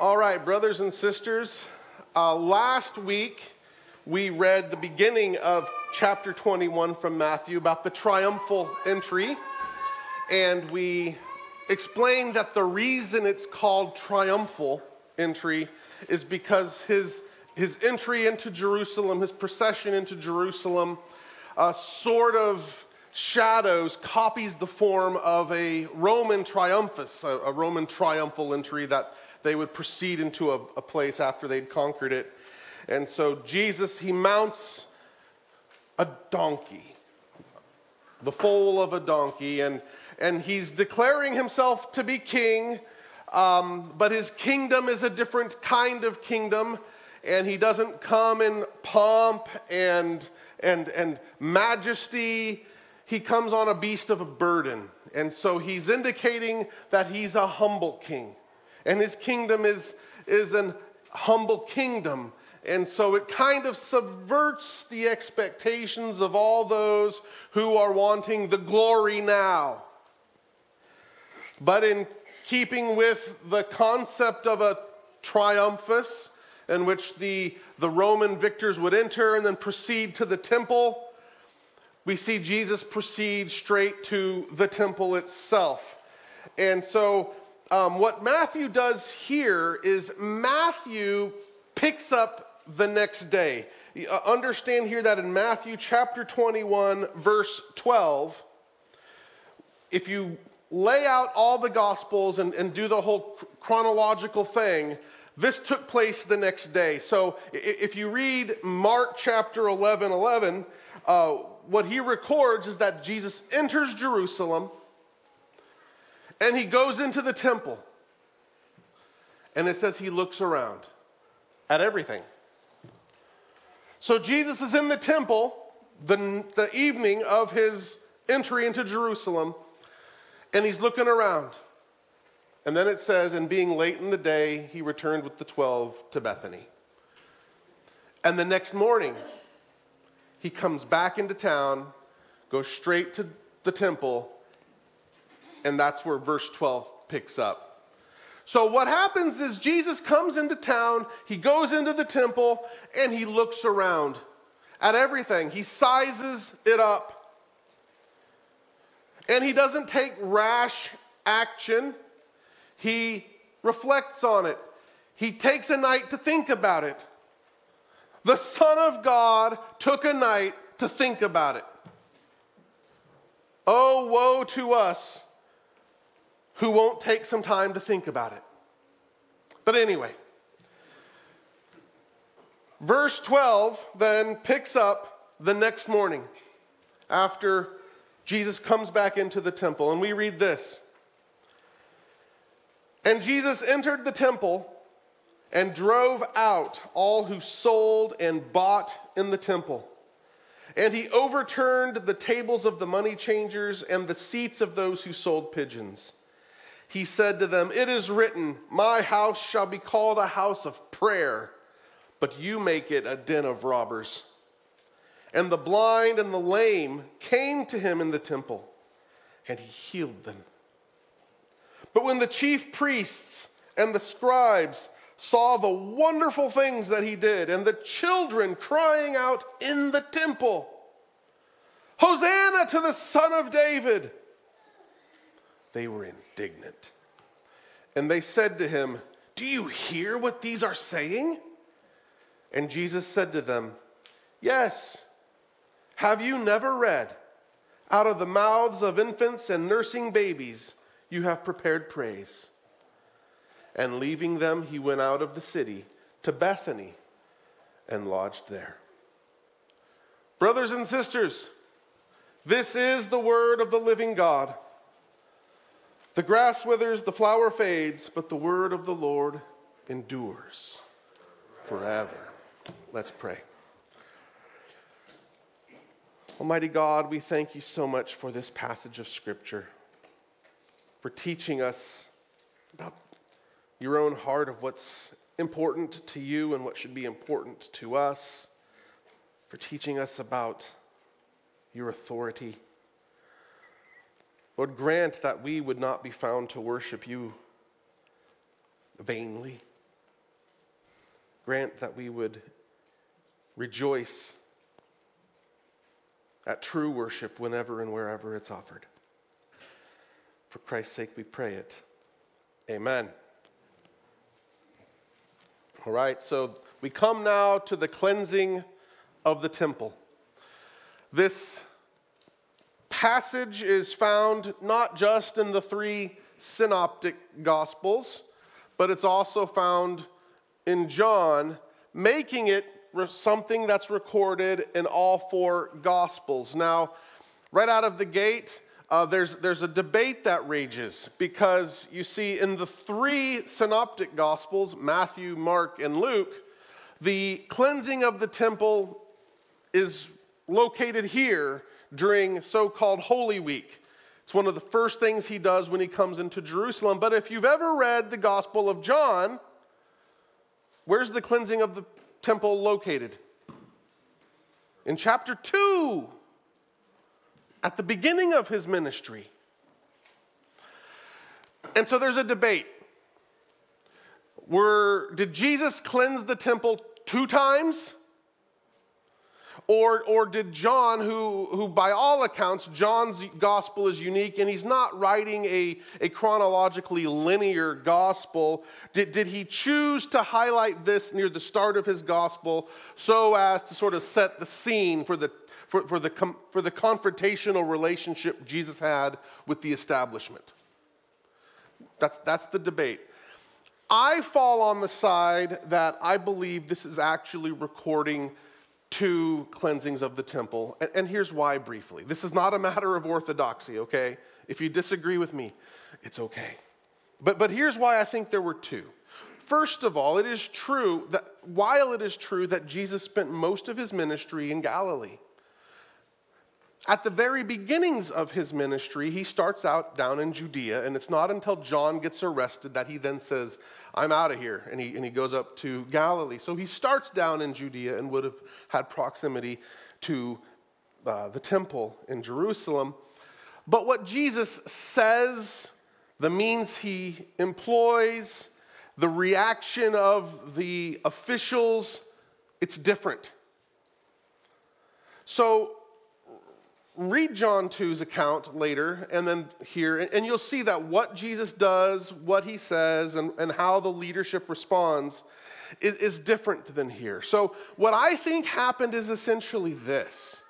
All right, brothers and sisters, uh, last week we read the beginning of chapter 21 from Matthew about the triumphal entry, and we explained that the reason it's called triumphal entry is because his, his entry into Jerusalem, his procession into Jerusalem, uh, sort of shadows, copies the form of a Roman triumphus, a, a Roman triumphal entry that they would proceed into a, a place after they'd conquered it. And so Jesus, he mounts a donkey, the foal of a donkey, and, and he's declaring himself to be king, um, but his kingdom is a different kind of kingdom, and he doesn't come in pomp and, and, and majesty. He comes on a beast of a burden. And so he's indicating that he's a humble king and his kingdom is, is an humble kingdom. And so it kind of subverts the expectations of all those who are wanting the glory now. But in keeping with the concept of a triumphus, in which the, the Roman victors would enter and then proceed to the temple, we see Jesus proceed straight to the temple itself. And so um, what Matthew does here is Matthew picks up the next day. Uh, understand here that in Matthew chapter 21, verse 12, if you lay out all the Gospels and, and do the whole chronological thing, this took place the next day. So if you read Mark chapter 11, 11, uh, what he records is that Jesus enters Jerusalem and he goes into the temple. And it says he looks around at everything. So Jesus is in the temple the, the evening of his entry into Jerusalem, and he's looking around. And then it says, and being late in the day, he returned with the 12 to Bethany. And the next morning, he comes back into town, goes straight to the temple, and that's where verse 12 picks up. So, what happens is Jesus comes into town, he goes into the temple, and he looks around at everything. He sizes it up. And he doesn't take rash action, he reflects on it. He takes a night to think about it. The Son of God took a night to think about it. Oh, woe to us who won't take some time to think about it. But anyway, verse 12 then picks up the next morning after Jesus comes back into the temple, and we read this. And Jesus entered the temple and drove out all who sold and bought in the temple. And he overturned the tables of the money changers and the seats of those who sold pigeons he said to them, It is written, My house shall be called a house of prayer, but you make it a den of robbers. And the blind and the lame came to him in the temple, and he healed them. But when the chief priests and the scribes saw the wonderful things that he did, and the children crying out in the temple, Hosanna to the Son of David! They were indignant. And they said to him, Do you hear what these are saying? And Jesus said to them, Yes. Have you never read, Out of the mouths of infants and nursing babies, you have prepared praise? And leaving them, he went out of the city to Bethany and lodged there. Brothers and sisters, this is the word of the living God. The grass withers, the flower fades, but the word of the Lord endures forever. Let's pray. Almighty God, we thank you so much for this passage of Scripture, for teaching us about your own heart of what's important to you and what should be important to us, for teaching us about your authority Lord, grant that we would not be found to worship you vainly, grant that we would rejoice at true worship whenever and wherever it's offered. For Christ's sake, we pray it. Amen. All right, so we come now to the cleansing of the temple. This passage is found not just in the three synoptic gospels, but it's also found in John, making it something that's recorded in all four gospels. Now, right out of the gate, uh, there's, there's a debate that rages because you see, in the three synoptic gospels, Matthew, Mark, and Luke, the cleansing of the temple is located here during so called Holy Week. It's one of the first things he does when he comes into Jerusalem. But if you've ever read the Gospel of John, where's the cleansing of the temple located? In chapter 2, at the beginning of his ministry. And so there's a debate. Were, did Jesus cleanse the temple two times? Or, or did John, who, who by all accounts, John's gospel is unique and he's not writing a, a chronologically linear gospel, did, did he choose to highlight this near the start of his gospel so as to sort of set the scene for the, for, for the, for the confrontational relationship Jesus had with the establishment? That's, that's the debate. I fall on the side that I believe this is actually recording two cleansings of the temple. And, and, here's why briefly. This is not a matter of orthodoxy, okay? If you disagree with me, it's okay. But, but here's why I think there were two. First of all, it is true that while it is true that Jesus spent most of his ministry in Galilee, at the very beginnings of his ministry, he starts out down in Judea, and it's not until John gets arrested that he then says, I'm out of here, and he, and he goes up to Galilee. So he starts down in Judea and would have had proximity to uh, the temple in Jerusalem. But what Jesus says, the means he employs, the reaction of the officials, it's different. So read John 2's account later and then here, and you'll see that what Jesus does, what he says, and, and how the leadership responds is, is different than here. So, what I think happened is essentially this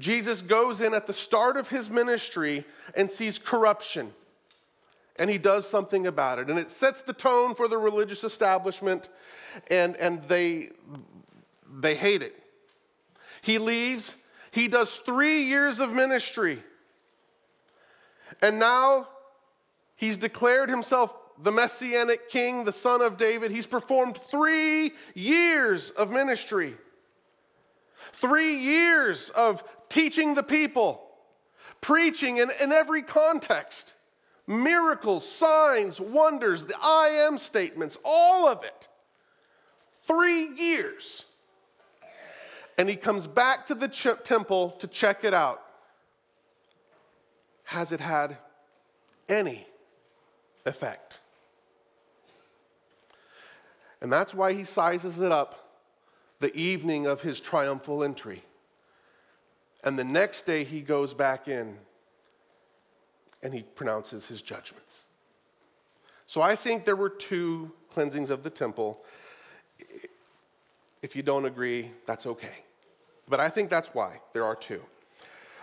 Jesus goes in at the start of his ministry and sees corruption. And he does something about it. And it sets the tone for the religious establishment, and, and they, they hate it. He leaves, he does three years of ministry. And now he's declared himself the messianic king, the son of David. He's performed three years of ministry, three years of teaching the people, preaching in, in every context miracles, signs, wonders, the I am statements, all of it. Three years and he comes back to the ch- temple to check it out. Has it had any effect? And that's why he sizes it up the evening of his triumphal entry. And the next day he goes back in and he pronounces his judgments. So I think there were two cleansings of the temple. If you don't agree, that's okay. But I think that's why there are two.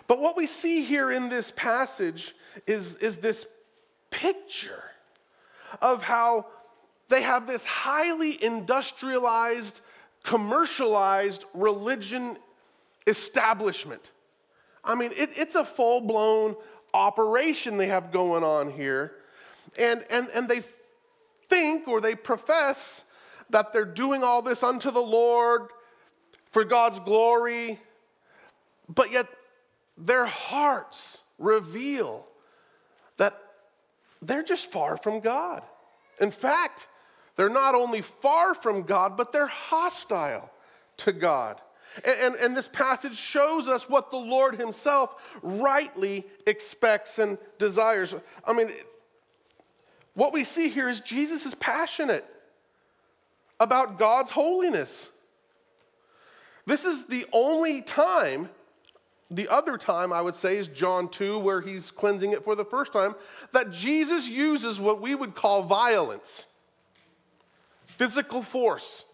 But what we see here in this passage is, is this picture of how they have this highly industrialized, commercialized religion establishment. I mean, it, it's a full blown operation they have going on here. And, and, and they think or they profess that they're doing all this unto the Lord for God's glory, but yet their hearts reveal that they're just far from God. In fact, they're not only far from God, but they're hostile to God. And, and, and, this passage shows us what the Lord Himself rightly expects and desires. I mean, what we see here is Jesus is passionate about God's holiness. This is the only time, the other time I would say is John 2, where he's cleansing it for the first time, that Jesus uses what we would call violence, physical force.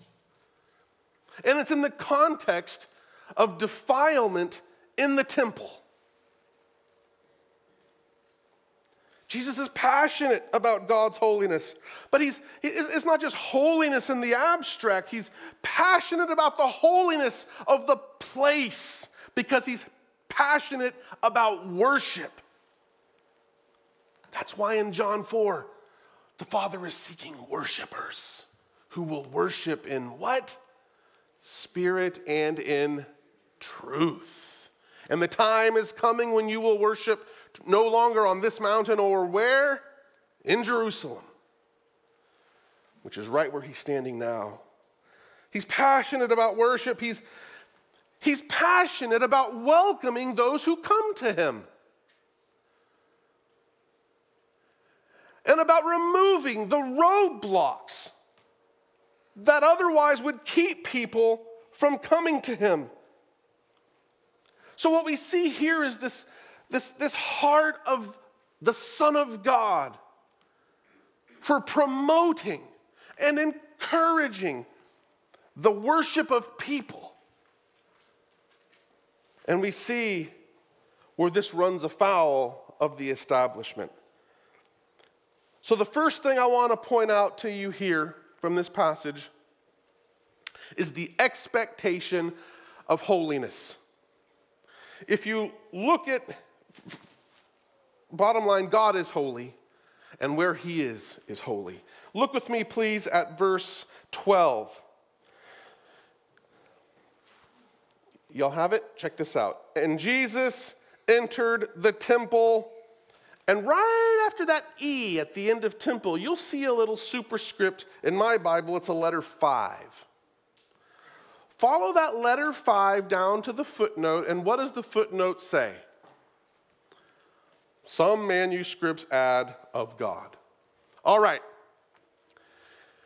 And it's in the context of defilement in the temple. Jesus is passionate about God's holiness, but he's, it's not just holiness in the abstract. He's passionate about the holiness of the place because he's passionate about worship. That's why in John 4, the Father is seeking worshipers who will worship in what? Spirit and in truth. And the time is coming when you will worship no longer on this mountain or where? In Jerusalem, which is right where he's standing now. He's passionate about worship. He's, he's passionate about welcoming those who come to him. And about removing the roadblocks that otherwise would keep people from coming to him. So, what we see here is this this, this heart of the Son of God for promoting and encouraging the worship of people. And we see where this runs afoul of the establishment. So, the first thing I want to point out to you here from this passage is the expectation of holiness. If you look at bottom line, God is holy, and where He is, is holy. Look with me, please, at verse 12. Y'all have it? Check this out. And Jesus entered the temple. And right after that E at the end of temple, you'll see a little superscript. In my Bible, it's a letter five. Follow that letter five down to the footnote, and what does the footnote say? Some manuscripts add of God. All right.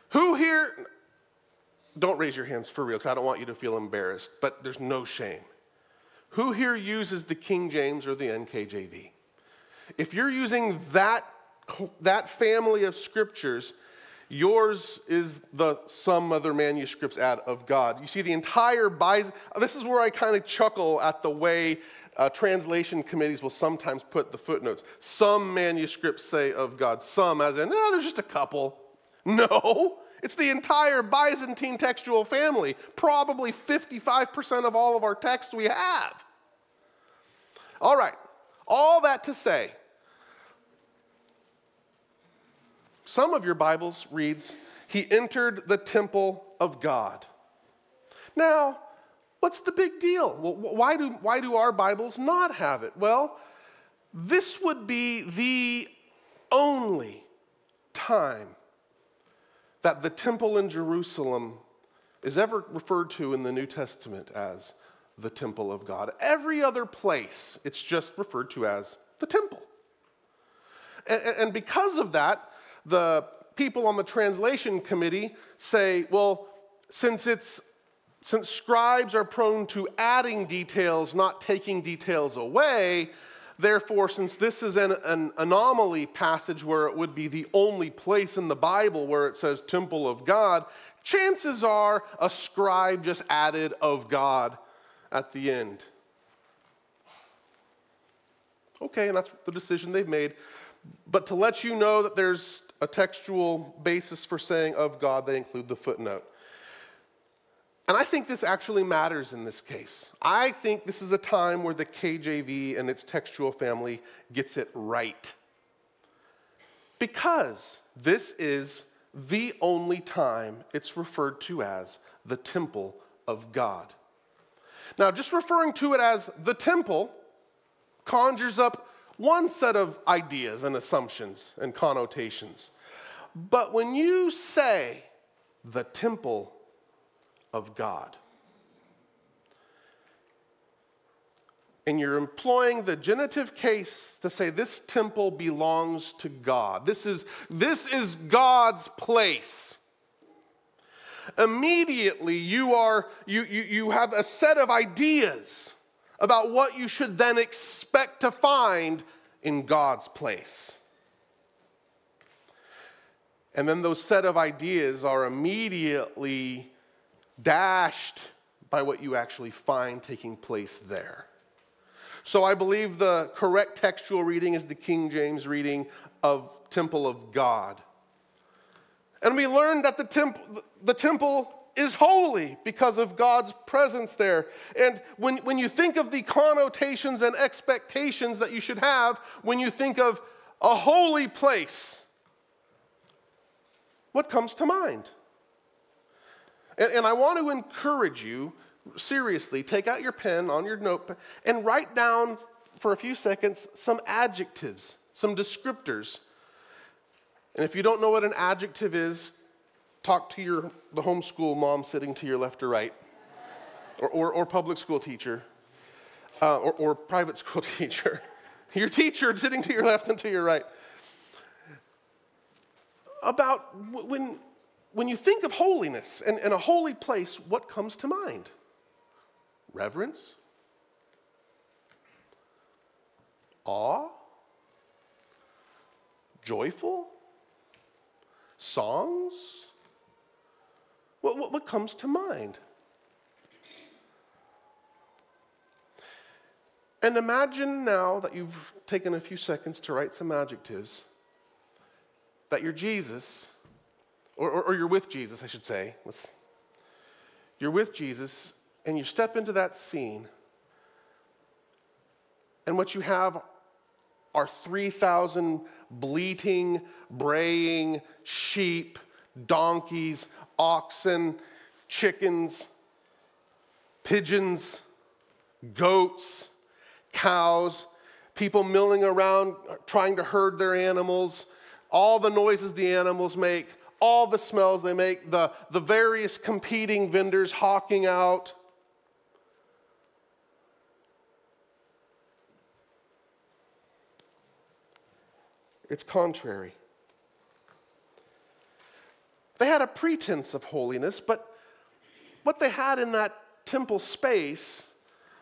Who here, don't raise your hands for real because I don't want you to feel embarrassed, but there's no shame. Who here uses the King James or the NKJV? If you're using that, that family of scriptures, yours is the some other manuscripts add of God. You see, the entire Bible, this is where I kind of chuckle at the way uh, translation committees will sometimes put the footnotes. Some manuscripts say of God, some as in, no, there's just a couple. No, it's the entire Byzantine textual family, probably 55% of all of our texts we have. All right, all that to say, some of your Bibles reads, He entered the temple of God. Now, What's the big deal? Why, do, why do our Bibles not have it? Well, this would be the only time that the temple in Jerusalem is ever referred to in the New Testament as the temple of God. Every other place, it's just referred to as the temple. And, and because of that, the people on the translation committee say, well, since it's since scribes are prone to adding details, not taking details away, therefore, since this is an, an, anomaly passage where it would be the only place in the Bible where it says temple of God, chances are a scribe just added of God at the end. Okay, and that's the decision they've made. But to let you know that there's a textual basis for saying of God, they include the footnote. And I think this actually matters in this case. I think this is a time where the KJV and its textual family gets it right. Because this is the only time it's referred to as the temple of God. Now, just referring to it as the temple conjures up one set of ideas and assumptions and connotations. But when you say the temple of God. And you're employing the genitive case to say this temple belongs to God. This is, this is God's place. immediately you are you, you, you have a set of ideas about what you should then expect to find in God's place. And then those set of ideas are immediately dashed by what you actually find taking place there. So I believe the correct textual reading is the King James reading of Temple of God. And we learned that the, the temple is holy because of God's presence there. And when, when you think of the connotations and expectations that you should have when you think of a holy place, what comes to mind? And, and I want to encourage you, seriously, take out your pen on your notepad and write down for a few seconds some adjectives, some descriptors. And if you don't know what an adjective is, talk to your the homeschool mom sitting to your left or right, or, or, or public school teacher, uh, or, or private school teacher, your teacher sitting to your left and to your right. About when, when you think of holiness and, and a holy place, what comes to mind? Reverence, awe, joyful, songs, what, what, what comes to mind? And imagine now that you've taken a few seconds to write some adjectives, that you're Jesus, or, or, or, you're with Jesus, I should say. Let's, you're with Jesus, and you step into that scene, and what you have are 3,000 bleating, braying sheep, donkeys, oxen, chickens, pigeons, goats, cows, people milling around trying to herd their animals, all the noises the animals make, all the smells they make, the, the various competing vendors hawking out. It's contrary. They had a pretense of holiness, but what they had in that temple space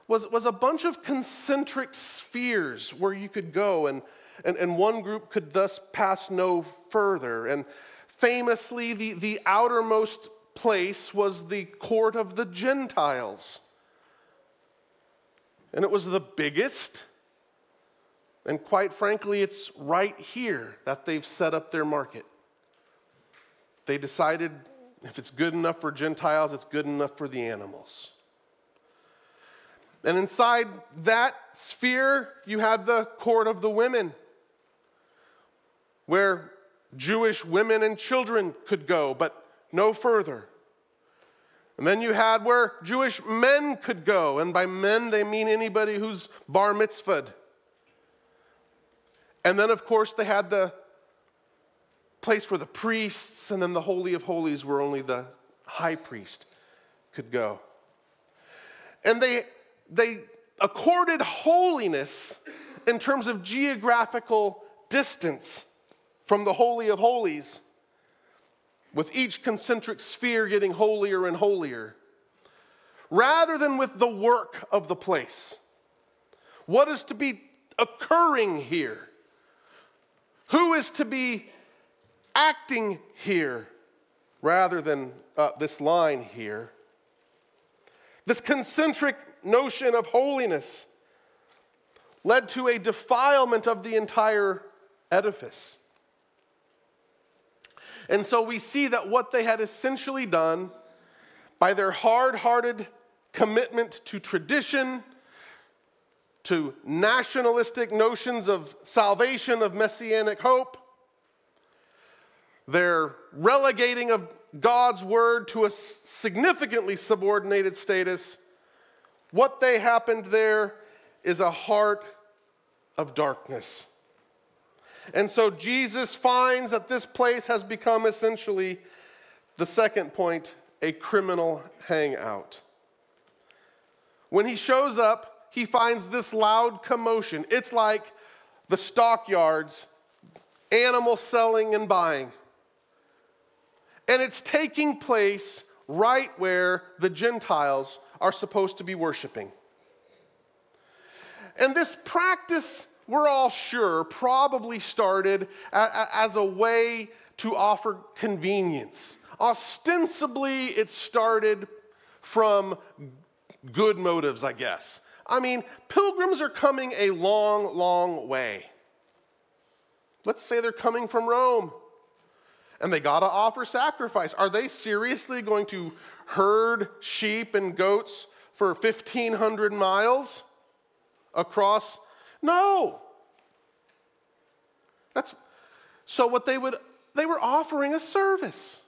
was, was a bunch of concentric spheres where you could go, and, and, and one group could thus pass no further. And famously, the, the outermost place was the court of the Gentiles. And it was the biggest. And quite frankly, it's right here that they've set up their market. They decided if it's good enough for Gentiles, it's good enough for the animals. And inside that sphere, you had the court of the women, where Jewish women and children could go, but no further. And then you had where Jewish men could go, and by men they mean anybody who's bar mitzvahed. And then, of course, they had the place for the priests, and then the Holy of Holies where only the high priest could go. And they, they accorded holiness in terms of geographical distance from the Holy of Holies, with each concentric sphere getting holier and holier, rather than with the work of the place. What is to be occurring here? Who is to be acting here rather than uh, this line here. This concentric notion of holiness led to a defilement of the entire edifice. And so we see that what they had essentially done by their hard hearted commitment to tradition, to nationalistic notions of salvation, of messianic hope, they're relegating of God's word to a significantly subordinated status. What they happened there is a heart of darkness. And so Jesus finds that this place has become essentially the second point a criminal hangout. When he shows up, he finds this loud commotion. It's like the stockyards, animal selling and buying and it's taking place right where the Gentiles are supposed to be worshiping. And this practice, we're all sure, probably started as a way to offer convenience. Ostensibly, it started from good motives, I guess. I mean, pilgrims are coming a long, long way. Let's say they're coming from Rome and they got to offer sacrifice. Are they seriously going to herd sheep and goats for 1,500 miles across? No. That's so what they would they were offering a service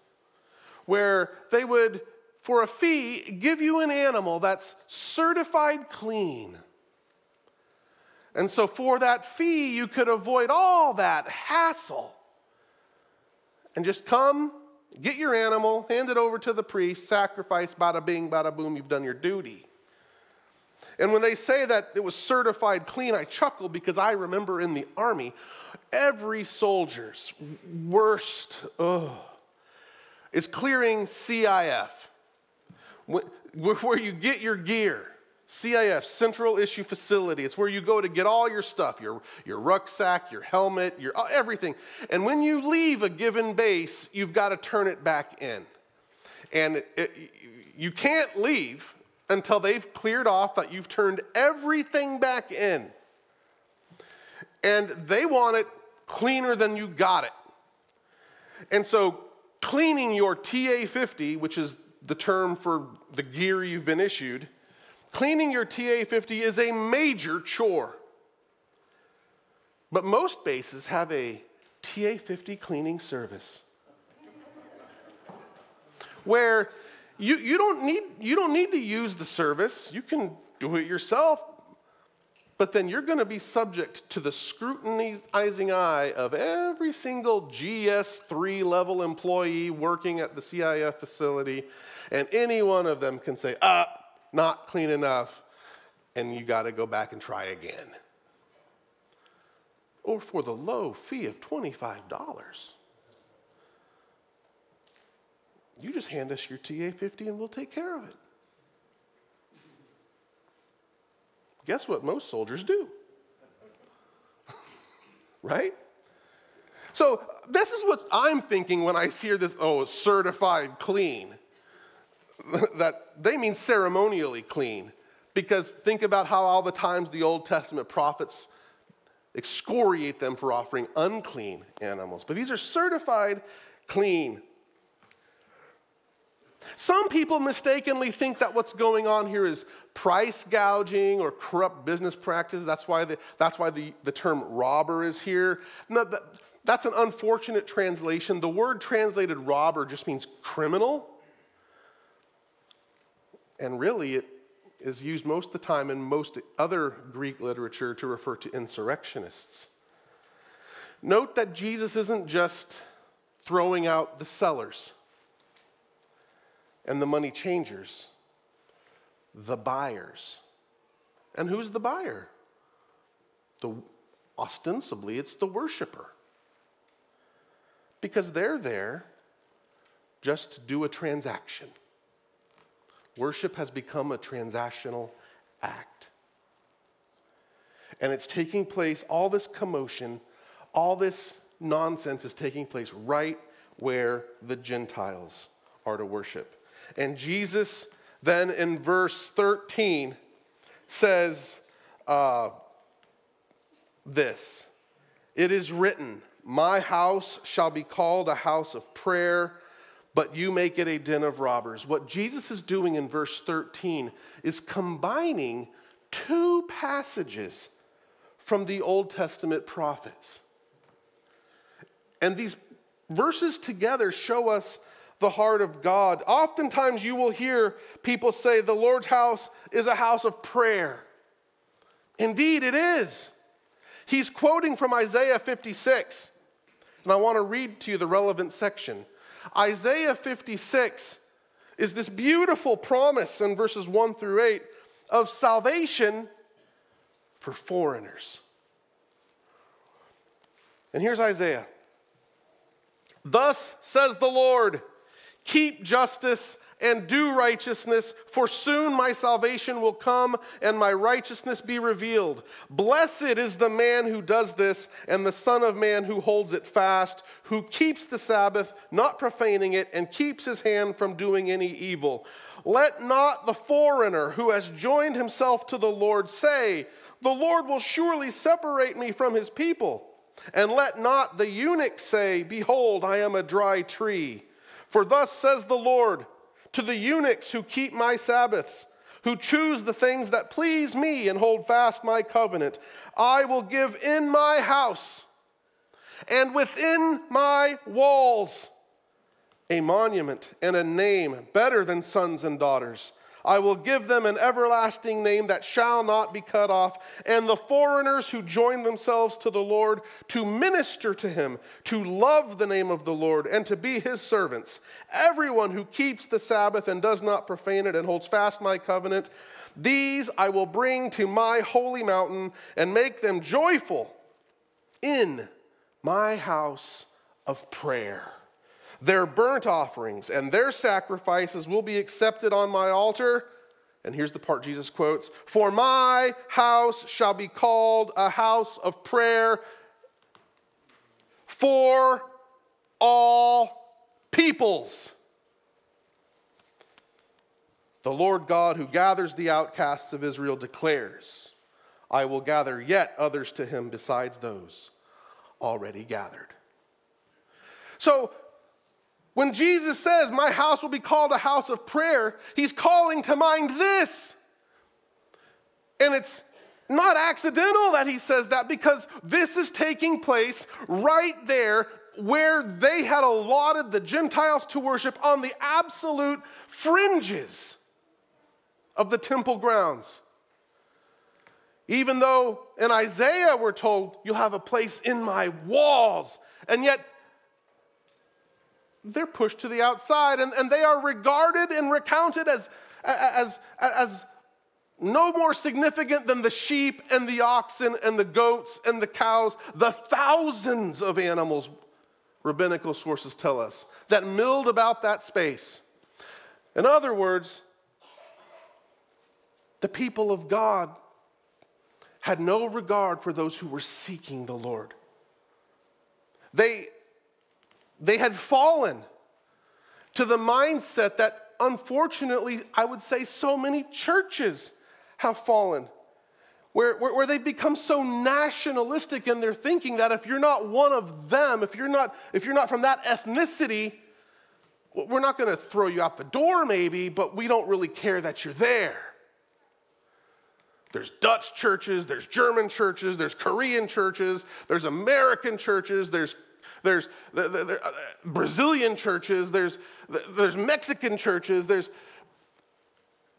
where they would for a fee give you an animal that's certified clean. And so for that fee you could avoid all that hassle and just come, get your animal, hand it over to the priest, sacrifice, bada bing, bada boom, you've done your duty. And when they say that it was certified clean, I chuckle because I remember in the army, every soldier's worst ugh, is clearing CIF, where you get your gear. CIF, Central Issue Facility. It's where you go to get all your stuff your, your rucksack, your helmet, your uh, everything. And when you leave a given base, you've got to turn it back in. And it, you can't leave until they've cleared off that you've turned everything back in. And they want it cleaner than you got it. And so, cleaning your TA 50, which is the term for the gear you've been issued, Cleaning your TA 50 is a major chore. But most bases have a TA 50 cleaning service where you, you, don't need, you don't need to use the service, you can do it yourself, but then you're going to be subject to the scrutinizing eye of every single GS3 level employee working at the CIF facility, and any one of them can say, ah, not clean enough, and you got to go back and try again. Or for the low fee of $25, you just hand us your TA 50 and we'll take care of it. Guess what most soldiers do? right? So, this is what I'm thinking when I hear this oh, certified clean. that they mean ceremonially clean. Because think about how all the times the Old Testament prophets excoriate them for offering unclean animals. But these are certified clean. Some people mistakenly think that what's going on here is price gouging or corrupt business practice. That's why the, that's why the, the term robber is here. No, that, that's an unfortunate translation. The word translated robber just means criminal. And really, it is used most of the time in most other Greek literature to refer to insurrectionists. Note that Jesus isn't just throwing out the sellers and the money changers, the buyers. And who's the buyer? The, ostensibly, it's the worshiper. Because they're there just to do a transaction. Worship has become a transactional act. And it's taking place, all this commotion, all this nonsense is taking place right where the Gentiles are to worship. And Jesus then in verse 13 says uh, this It is written, My house shall be called a house of prayer but you make it a den of robbers. What Jesus is doing in verse 13 is combining two passages from the Old Testament prophets. And these verses together show us the heart of God. Oftentimes, you will hear people say the Lord's house is a house of prayer. Indeed, it is. He's quoting from Isaiah 56. And I want to read to you the relevant section. Isaiah 56 is this beautiful promise in verses 1 through 8 of salvation for foreigners. And here's Isaiah. Thus says the Lord, keep justice and do righteousness, for soon my salvation will come and my righteousness be revealed. Blessed is the man who does this, and the Son of Man who holds it fast, who keeps the Sabbath, not profaning it, and keeps his hand from doing any evil. Let not the foreigner who has joined himself to the Lord say, The Lord will surely separate me from his people. And let not the eunuch say, Behold, I am a dry tree. For thus says the Lord, to the eunuchs who keep my Sabbaths, who choose the things that please me and hold fast my covenant. I will give in my house and within my walls a monument and a name better than sons and daughters I will give them an everlasting name that shall not be cut off, and the foreigners who join themselves to the Lord to minister to him, to love the name of the Lord, and to be his servants. Everyone who keeps the Sabbath and does not profane it and holds fast my covenant, these I will bring to my holy mountain and make them joyful in my house of prayer. Their burnt offerings and their sacrifices will be accepted on my altar. And here's the part Jesus quotes For my house shall be called a house of prayer for all peoples. The Lord God, who gathers the outcasts of Israel, declares, I will gather yet others to him besides those already gathered. So, when Jesus says, My house will be called a house of prayer, he's calling to mind this. And it's not accidental that he says that because this is taking place right there where they had allotted the Gentiles to worship on the absolute fringes of the temple grounds. Even though in Isaiah we're told, You'll have a place in my walls. And yet they're pushed to the outside and, and they are regarded and recounted as, as, as no more significant than the sheep and the oxen and the goats and the cows, the thousands of animals, rabbinical sources tell us, that milled about that space. In other words, the people of God had no regard for those who were seeking the Lord. They they had fallen to the mindset that, unfortunately, I would say so many churches have fallen, where, where, where they've become so nationalistic in their thinking that if you're not one of them, if you're not, if you're not from that ethnicity, we're not going to throw you out the door, maybe, but we don't really care that you're there. There's Dutch churches, there's German churches, there's Korean churches, there's American churches, there's there's the, the, the, uh, Brazilian churches, there's, there's Mexican churches, there's,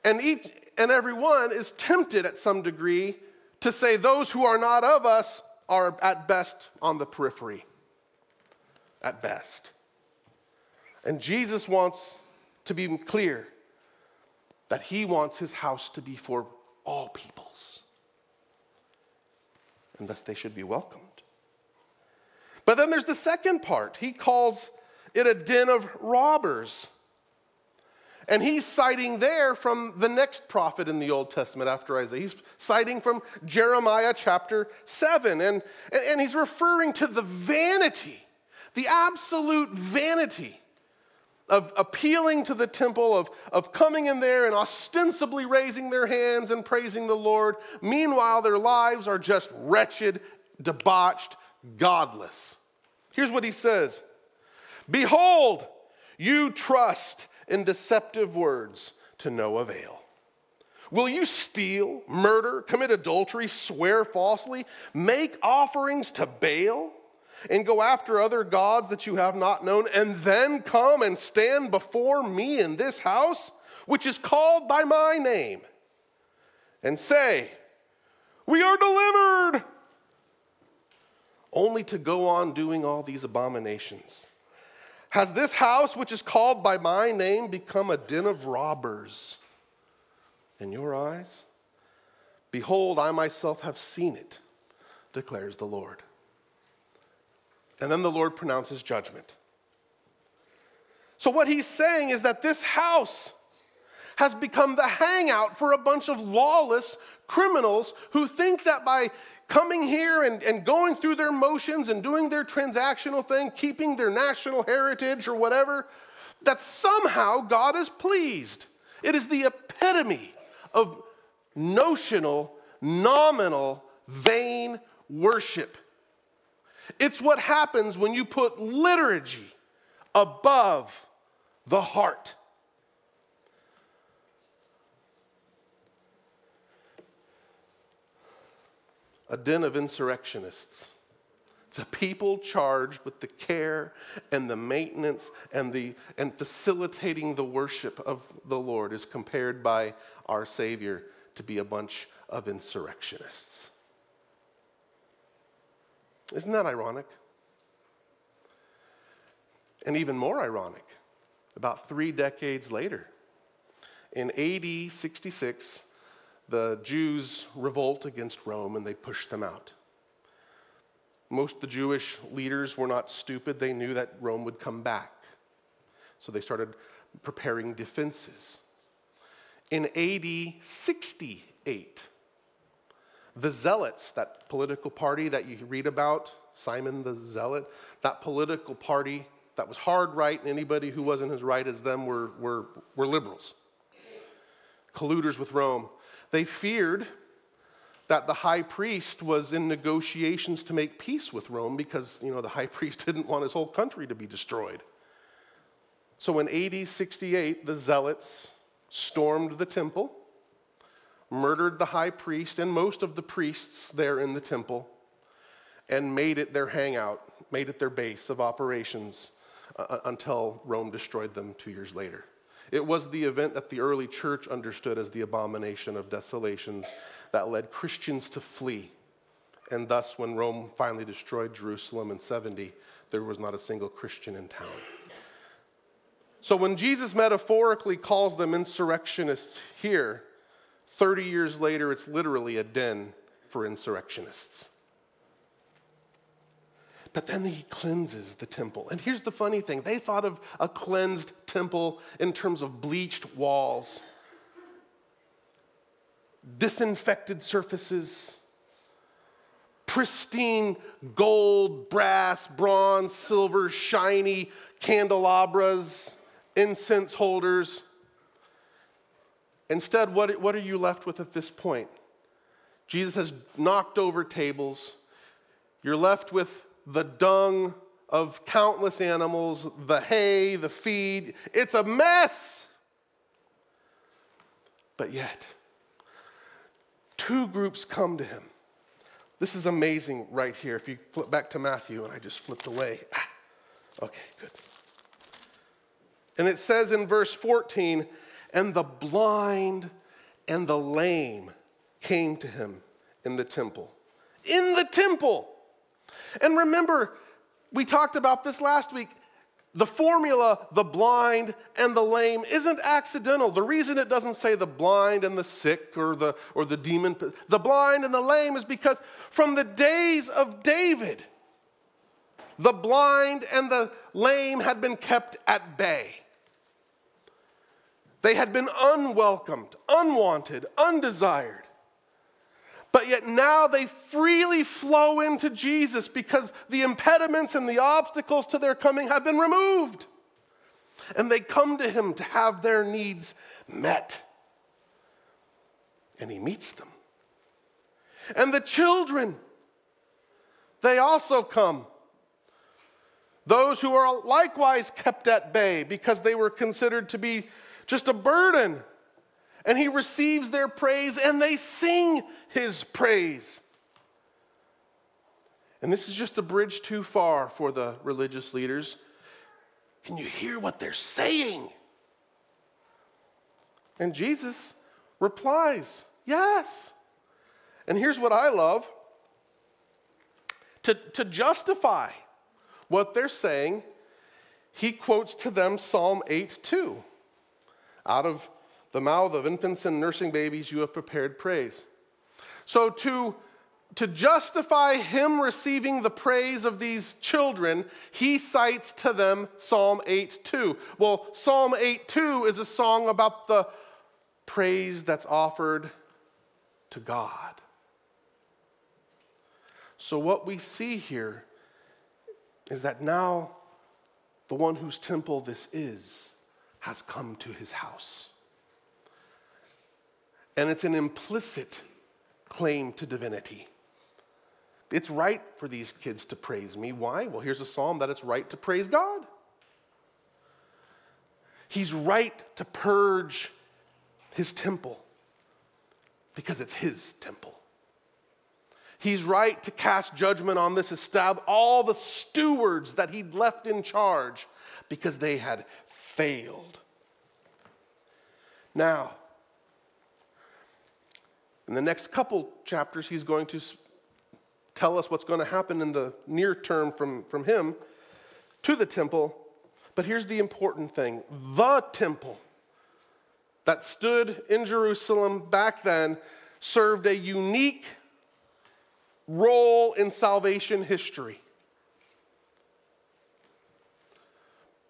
and each and every one is tempted at some degree to say those who are not of us are at best on the periphery. At best. And Jesus wants to be clear that he wants his house to be for all peoples. And thus they should be welcomed. But then there's the second part. He calls it a den of robbers. And he's citing there from the next prophet in the Old Testament after Isaiah. He's citing from Jeremiah chapter 7. And, and, and he's referring to the vanity, the absolute vanity of appealing to the temple, of, of coming in there and ostensibly raising their hands and praising the Lord. Meanwhile, their lives are just wretched, debauched, godless. Here's what he says Behold, you trust in deceptive words to no avail. Will you steal, murder, commit adultery, swear falsely, make offerings to Baal, and go after other gods that you have not known, and then come and stand before me in this house, which is called by my name, and say, We are delivered only to go on doing all these abominations? Has this house, which is called by my name, become a den of robbers in your eyes? Behold, I myself have seen it, declares the Lord. And then the Lord pronounces judgment. So, what he's saying is that this house has become the hangout for a bunch of lawless criminals who think that by coming here and, and going through their motions and doing their transactional thing, keeping their national heritage or whatever, that somehow God is pleased. It is the epitome of notional, nominal, vain worship. It's what happens when you put liturgy above the heart. A den of insurrectionists. The people charged with the care and the maintenance and, the, and facilitating the worship of the Lord is compared by our Savior to be a bunch of insurrectionists. Isn't that ironic? And even more ironic, about three decades later, in AD 66, the Jews revolt against Rome and they push them out. Most of the Jewish leaders were not stupid. They knew that Rome would come back. So they started preparing defenses. In AD 68, the Zealots, that political party that you read about, Simon the Zealot, that political party that was hard right, and anybody who wasn't as right as them were, were, were liberals, colluders with Rome. They feared that the high priest was in negotiations to make peace with Rome because, you know, the high priest didn't want his whole country to be destroyed. So in AD 68, the zealots stormed the temple, murdered the high priest and most of the priests there in the temple, and made it their hangout, made it their base of operations uh, uh until Rome destroyed them two years later. It was the event that the early church understood as the abomination of desolations that led Christians to flee. And thus, when Rome finally destroyed Jerusalem in 70, there was not a single Christian in town. So, when Jesus metaphorically calls them insurrectionists here, 30 years later, it's literally a den for insurrectionists. But then he cleanses the temple. And here's the funny thing they thought of a cleansed temple in terms of bleached walls, disinfected surfaces, pristine gold, brass, bronze, silver, shiny candelabras, incense holders. Instead, what, what are you left with at this point? Jesus has knocked over tables. You're left with the dung of countless animals, the hay, the feed. It's a mess. But yet, two groups come to him. This is amazing right here. If you flip back to Matthew, and I just flipped away. Ah, okay, good. And it says in verse 14, and the blind and the lame came to him in the temple. In the temple. And remember, we talked about this last week. The formula, the blind and the lame, isn't accidental. The reason it doesn't say the blind and the sick or the, or the demon, the blind and the lame is because from the days of David, the blind and the lame had been kept at bay. They had been unwelcomed, unwanted, undesired. But yet now they freely flow into Jesus because the impediments and the obstacles to their coming have been removed. And they come to him to have their needs met. And he meets them. And the children, they also come. Those who are likewise kept at bay because they were considered to be just a burden and he receives their praise and they sing his praise. And this is just a bridge too far for the religious leaders. Can you hear what they're saying? And Jesus replies, Yes. And here's what I love to, to justify what they're saying, he quotes to them Psalm 8 2 out of the mouth of infants and nursing babies, you have prepared praise. So, to to justify him receiving the praise of these children, he cites to them Psalm 8 2. Well, Psalm 8 2 is a song about the praise that's offered to God. So, what we see here is that now the one whose temple this is has come to his house. And it's an implicit claim to divinity. It's right for these kids to praise me. Why? Well, here's a psalm that it's right to praise God. He's right to purge his temple because it's his temple. He's right to cast judgment on this estab all the stewards that he'd left in charge because they had failed. Now, in the next couple chapters, he's going to tell us what's going to happen in the near term from, from him to the temple. But here's the important thing the temple that stood in Jerusalem back then served a unique role in salvation history.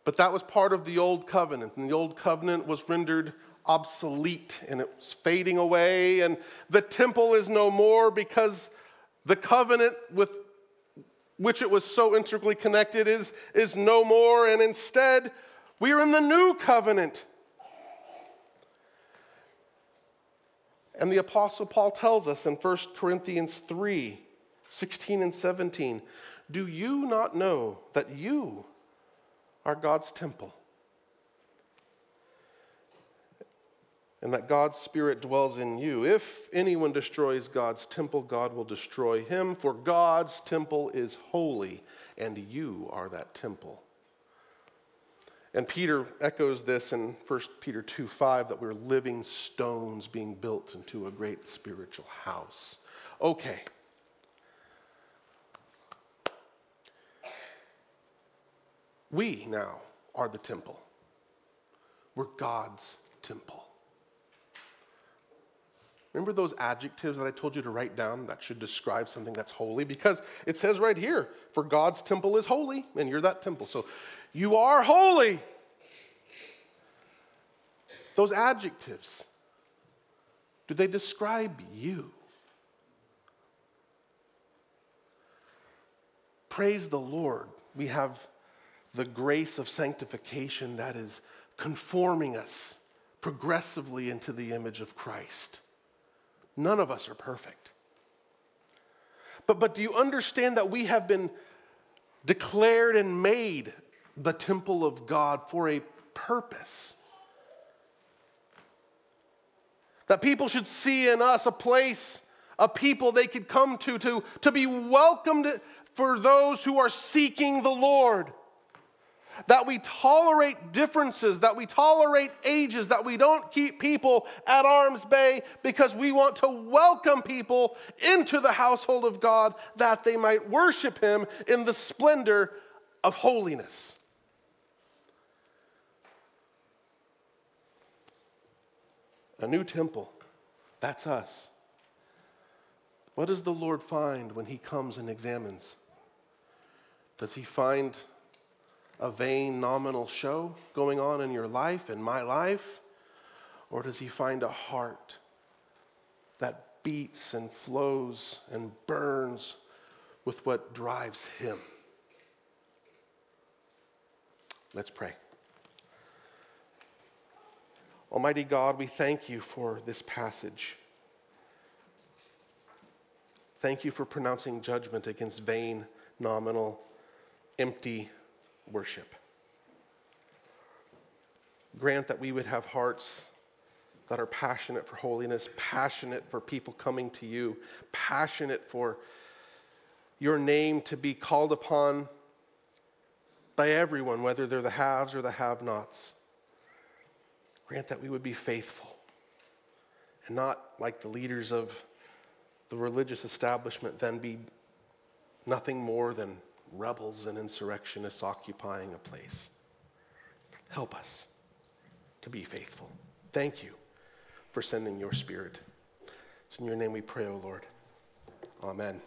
But that was part of the old covenant, and the old covenant was rendered obsolete and it was fading away, and the temple is no more because the covenant with which it was so intricately connected is, is no more, and instead we are in the new covenant. And the Apostle Paul tells us in 1 Corinthians 3 16 and 17, Do you not know that you are God's temple? And that God's Spirit dwells in you. If anyone destroys God's temple, God will destroy him, for God's temple is holy, and you are that temple. And Peter echoes this in 1 Peter 2 5 that we're living stones being built into a great spiritual house. Okay. We now are the temple. We're God's temple. Remember those adjectives that I told you to write down that should describe something that's holy? Because it says right here, for God's temple is holy, and you're that temple. So you are holy. Those adjectives, do they describe you? Praise the Lord. We have the grace of sanctification that is conforming us progressively into the image of Christ. None of us are perfect. But, but do you understand that we have been declared and made the temple of God for a purpose? That people should see in us a place, a people they could come to, to, to be welcomed for those who are seeking the Lord that we tolerate differences, that we tolerate ages, that we don't keep people at arm's bay because we want to welcome people into the household of God that they might worship Him in the splendor of holiness. A new temple, that's us. What does the Lord find when He comes and examines? Does He find a vain, nominal show going on in your life, in my life? Or does he find a heart that beats and flows and burns with what drives him? Let's pray. Almighty God, we thank you for this passage. Thank you for pronouncing judgment against vain, nominal, empty worship. Grant that we would have hearts that are passionate for holiness, passionate for people coming to you, passionate for your name to be called upon by everyone, whether they're the haves or the have nots. Grant that we would be faithful and not like the leaders of the religious establishment, then be nothing more than rebels and insurrectionists occupying a place. Help us to be faithful. Thank you for sending your spirit. It's in your name we pray, O oh Lord. Amen.